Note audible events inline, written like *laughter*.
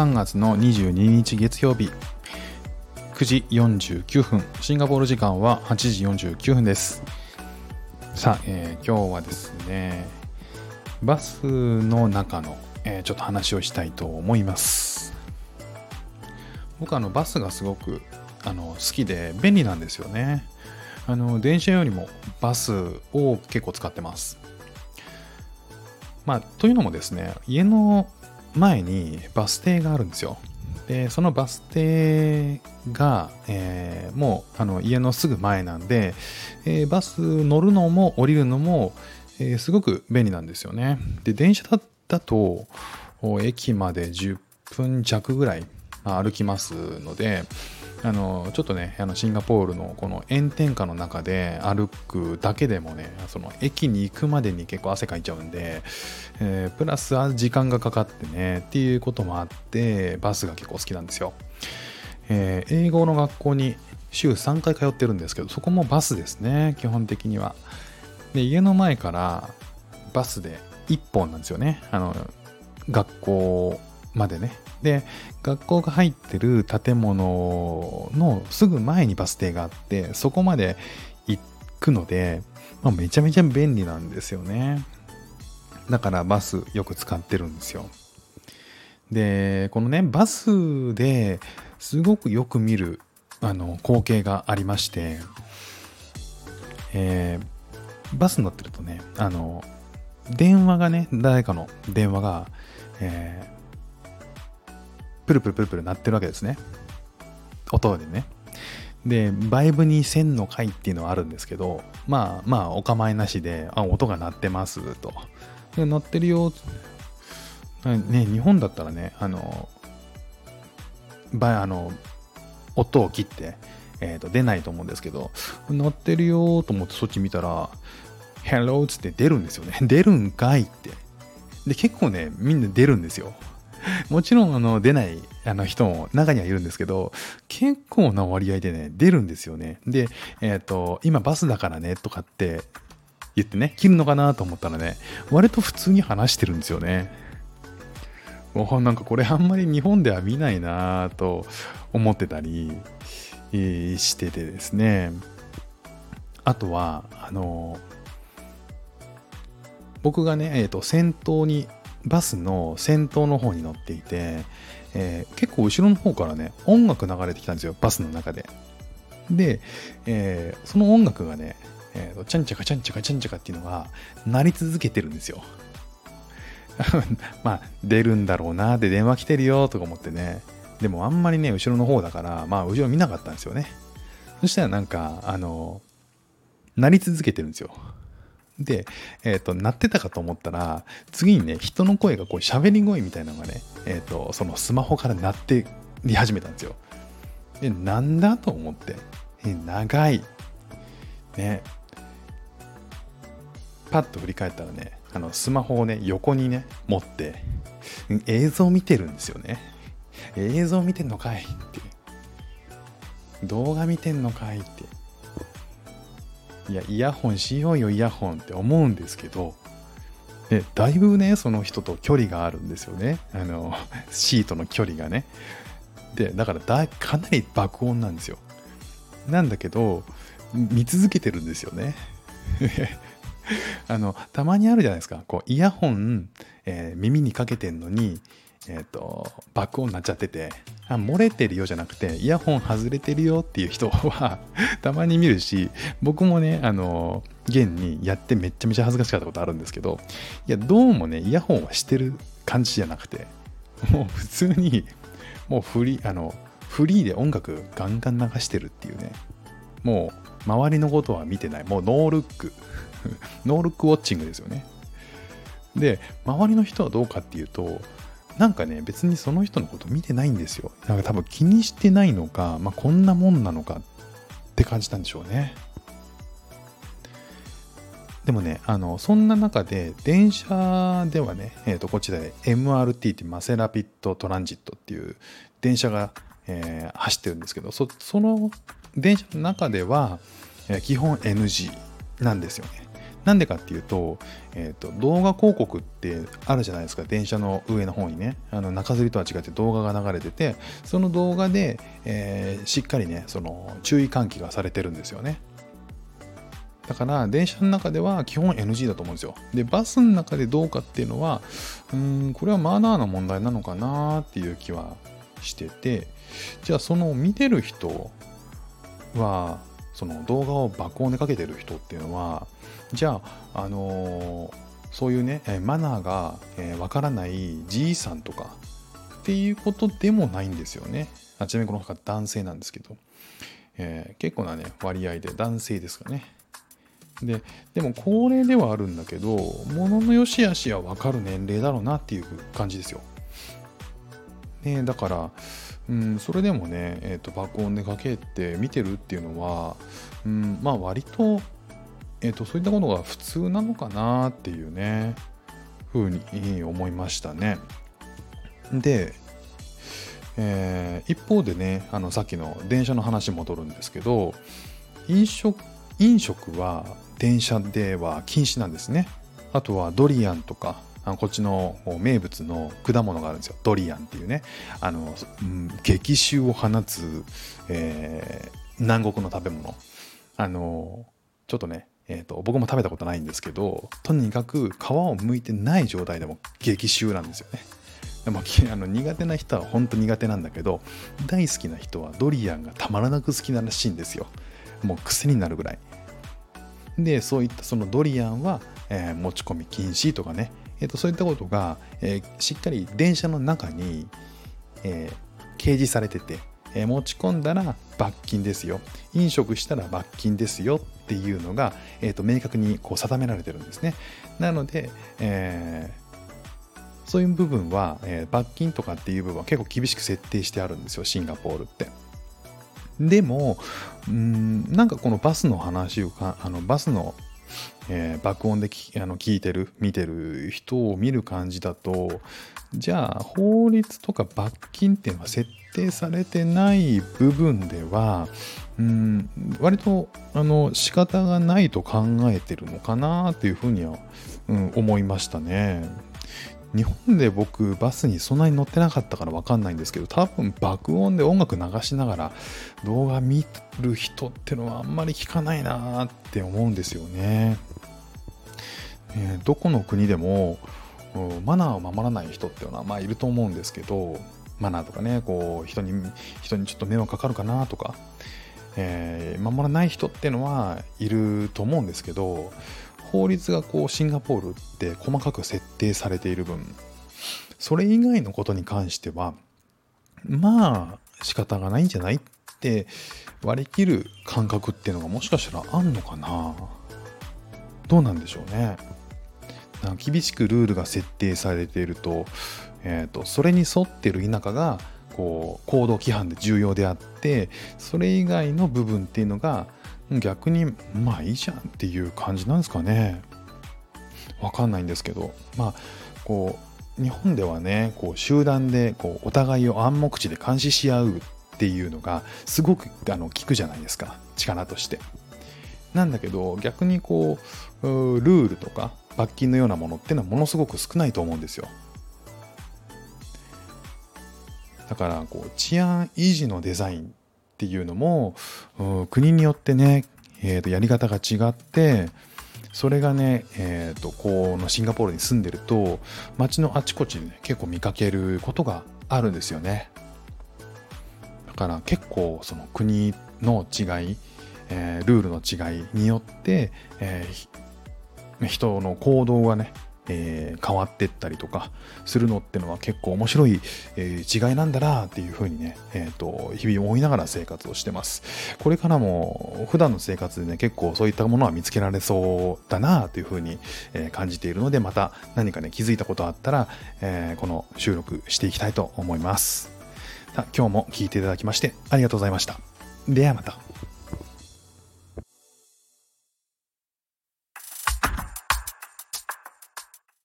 3月の22日月曜日。9時49分。シンガポール時間は8時49分です。さあ、えー、今日はですねバスの中の、えー、ちょっと話をしたいと思います。僕あのバスがすごくあの好きで便利なんですよね。あの電車よりもバスを結構使ってます。まあというのもですね家の前にバス停があるんですよでそのバス停が、えー、もうあの家のすぐ前なんで、えー、バス乗るのも降りるのも、えー、すごく便利なんですよね。で電車だと駅まで10分弱ぐらい歩きますので、あのちょっとねあのシンガポールのこの炎天下の中で歩くだけでもねその駅に行くまでに結構汗かいちゃうんで、えー、プラス時間がかかってねっていうこともあってバスが結構好きなんですよ、えー、英語の学校に週3回通ってるんですけどそこもバスですね基本的には。で家の前からバスで1本なんですよね。あの学校までね。で学校が入ってる建物のすぐ前にバス停があってそこまで行くので、まあ、めちゃめちゃ便利なんですよね。だからバスよく使ってるんですよ。でこのねバスですごくよく見るあの光景がありまして、えー、バスに乗ってるとねあの電話がね誰かの電話が、えープルプルプルプル鳴ってるわけですね。音でね。で、バイブに線の回っていうのはあるんですけど、まあまあお構いなしで、あ、音が鳴ってますと。で、鳴ってるよ。ね、日本だったらね、あの、ばあの音を切って、えー、と出ないと思うんですけど、鳴ってるよと思ってそっち見たら、Hello っつって出るんですよね。*laughs* 出るんかいって。で、結構ね、みんな出るんですよ。*laughs* もちろんあの出ないあの人も中にはいるんですけど、結構な割合でね、出るんですよね。で、えっ、ー、と、今バスだからねとかって言ってね、切るのかなと思ったらね、割と普通に話してるんですよね。もなんかこれあんまり日本では見ないなと思ってたりしててですね。あとは、あの、僕がね、えっ、ー、と、先頭にバスの先頭の方に乗っていて、えー、結構後ろの方からね、音楽流れてきたんですよ、バスの中で。で、えー、その音楽がね、えー、チャンチャカチャンチャカチャンチャカっていうのが鳴り続けてるんですよ。*laughs* まあ、出るんだろうな、で電話来てるよとか思ってね。でもあんまりね、後ろの方だから、まあ、後ろ見なかったんですよね。そしたらなんか、あの、鳴り続けてるんですよ。で、えっ、ー、と、鳴ってたかと思ったら、次にね、人の声がこう喋り声みたいなのがね、えっ、ー、と、そのスマホから鳴ってり始めたんですよ。で、なんだと思って、え、長い。ね。パッと振り返ったらね、あの、スマホをね、横にね、持って、映像見てるんですよね。映像見てんのかいって。動画見てんのかいって。いや、イヤホンしようよ、イヤホンって思うんですけど、でだいぶね、その人と距離があるんですよね。あの、*laughs* シートの距離がね。で、だからだかなり爆音なんですよ。なんだけど、見続けてるんですよね。*laughs* あの、たまにあるじゃないですか。こう、イヤホン、えー、耳にかけてんのに、えっ、ー、と、爆音になっちゃってて、あ、漏れてるよじゃなくて、イヤホン外れてるよっていう人は *laughs* たまに見るし、僕もね、あの、現にやってめっちゃめちゃ恥ずかしかったことあるんですけど、いや、どうもね、イヤホンはしてる感じじゃなくて、もう普通に、もうフリ、あの、フリーで音楽ガンガン流してるっていうね、もう周りのことは見てない、もうノールック、*laughs* ノールックウォッチングですよね。で、周りの人はどうかっていうと、なんかね、別にその人のこと見てないんですよ。なんか多分気にしてないのか、まあ、こんなもんなのかって感じたんでしょうね。でもね、あの、そんな中で、電車ではね、えっ、ー、と、こちらで MRT ってマセラピットトランジットっていう電車が、えー、走ってるんですけど、その電車の中では、え、基本 NG なんですよね。なんでかっていうと,、えーと、動画広告ってあるじゃないですか。電車の上の方にね。あの中吊りとは違って動画が流れててその動画で、えー、しっかりねその注意喚起がされてるんですよね。だから電車の中では基本 NG だと思うんですよ。でバスの中でどうかっていうのはうんこれはマナーの問題なのかなっていう気はしててじゃあその見てる人はその動画を爆音でかけてる人っていうのはじゃああの、そういうねマナーがわ、えー、からないじいさんとかっていうことでもないんですよね。あちなみにこの方男性なんですけど、えー、結構なね割合で男性ですかね。ででも高齢ではあるんだけど物の良し悪しは分かる年齢だろうなっていう感じですよ。ね、だからうん、それでもね、えーと、爆音でかけて見てるっていうのは、うん、まあ割と,、えーと、そういったことが普通なのかなっていうねふうに思いましたね。で、えー、一方でねあのさっきの電車の話戻るんですけど飲食飲食は電車では禁止なんですね。あとはドリアンとかあのこっちの名物の果物があるんですよ。ドリアンっていうね。あの、うん、激臭を放つ、えー、南国の食べ物。あの、ちょっとね、えーと、僕も食べたことないんですけど、とにかく皮を剥いてない状態でも激臭なんですよね。でも *laughs* あの苦手な人は本当苦手なんだけど、大好きな人はドリアンがたまらなく好きならしいんですよ。もう癖になるぐらい。で、そういったそのドリアンは、えー、持ち込み禁止とかね、えー、とそういったことが、えー、しっかり電車の中に、え、掲示されてて、え、持ち込んだら罰金ですよ飲食したら罰金ですよっていうのが、えー、と明確にこう定められてるんですね。なので、えー、そういう部分は、えー、罰金とかっていう部分は結構厳しく設定してあるんですよシンガポールって。でもうんなんかこのバスの話をかあのバスのえー、爆音であの聞いてる見てる人を見る感じだとじゃあ法律とか罰金っていうのは設定されてない部分ではうん割とあの仕方がないと考えてるのかなっていうふうには、うん、思いましたね。日本で僕バスにそんなに乗ってなかったから分かんないんですけど多分爆音で音楽流しながら動画見る人ってのはあんまり聞かないなって思うんですよね。え、どこの国でもマナーを守らない人っていうのはまあいると思うんですけどマナーとかねこう人に人にちょっと迷惑かかるかなとか、えー、守らない人っていうのはいると思うんですけど法律がこうシンガポールって細かく設定されている分それ以外のことに関してはまあ仕方がないんじゃないって割り切る感覚っていうのがもしかしたらあんのかな。どうなんでしょうね。厳しくルールが設定されていると,、えーと、それに沿ってる田舎がこう行動規範で重要であってそれ以外の部分っていうのが逆にまあいいじゃんっていう感じなんですかねわかんないんですけどまあこう日本ではねこう集団でこうお互いを暗黙知で監視し合うっていうのがすごくあの効くじゃないですか力として。なんだけど逆にこうルールとか罰金のようなものっていうのはものすごく少ないと思うんですよ。だからこう治安維持のデザインっていうのも国によってね、えー、とやり方が違ってそれがね、えー、とこのシンガポールに住んでると街のあちこちで、ね、結構見かけることがあるんですよね。だから結構その国の違い、えー、ルールの違いによって、えー、人の行動がねえー、変わってったりとかするのってのは結構面白い、えー、違いなんだなっていうふうにね、えーと、日々思いながら生活をしてます。これからも普段の生活でね結構そういったものは見つけられそうだなというふうに、えー、感じているのでまた何かね気づいたことあったら、えこの収録していきたいと思います。今日も聴いていただきましてありがとうございました。ではまた。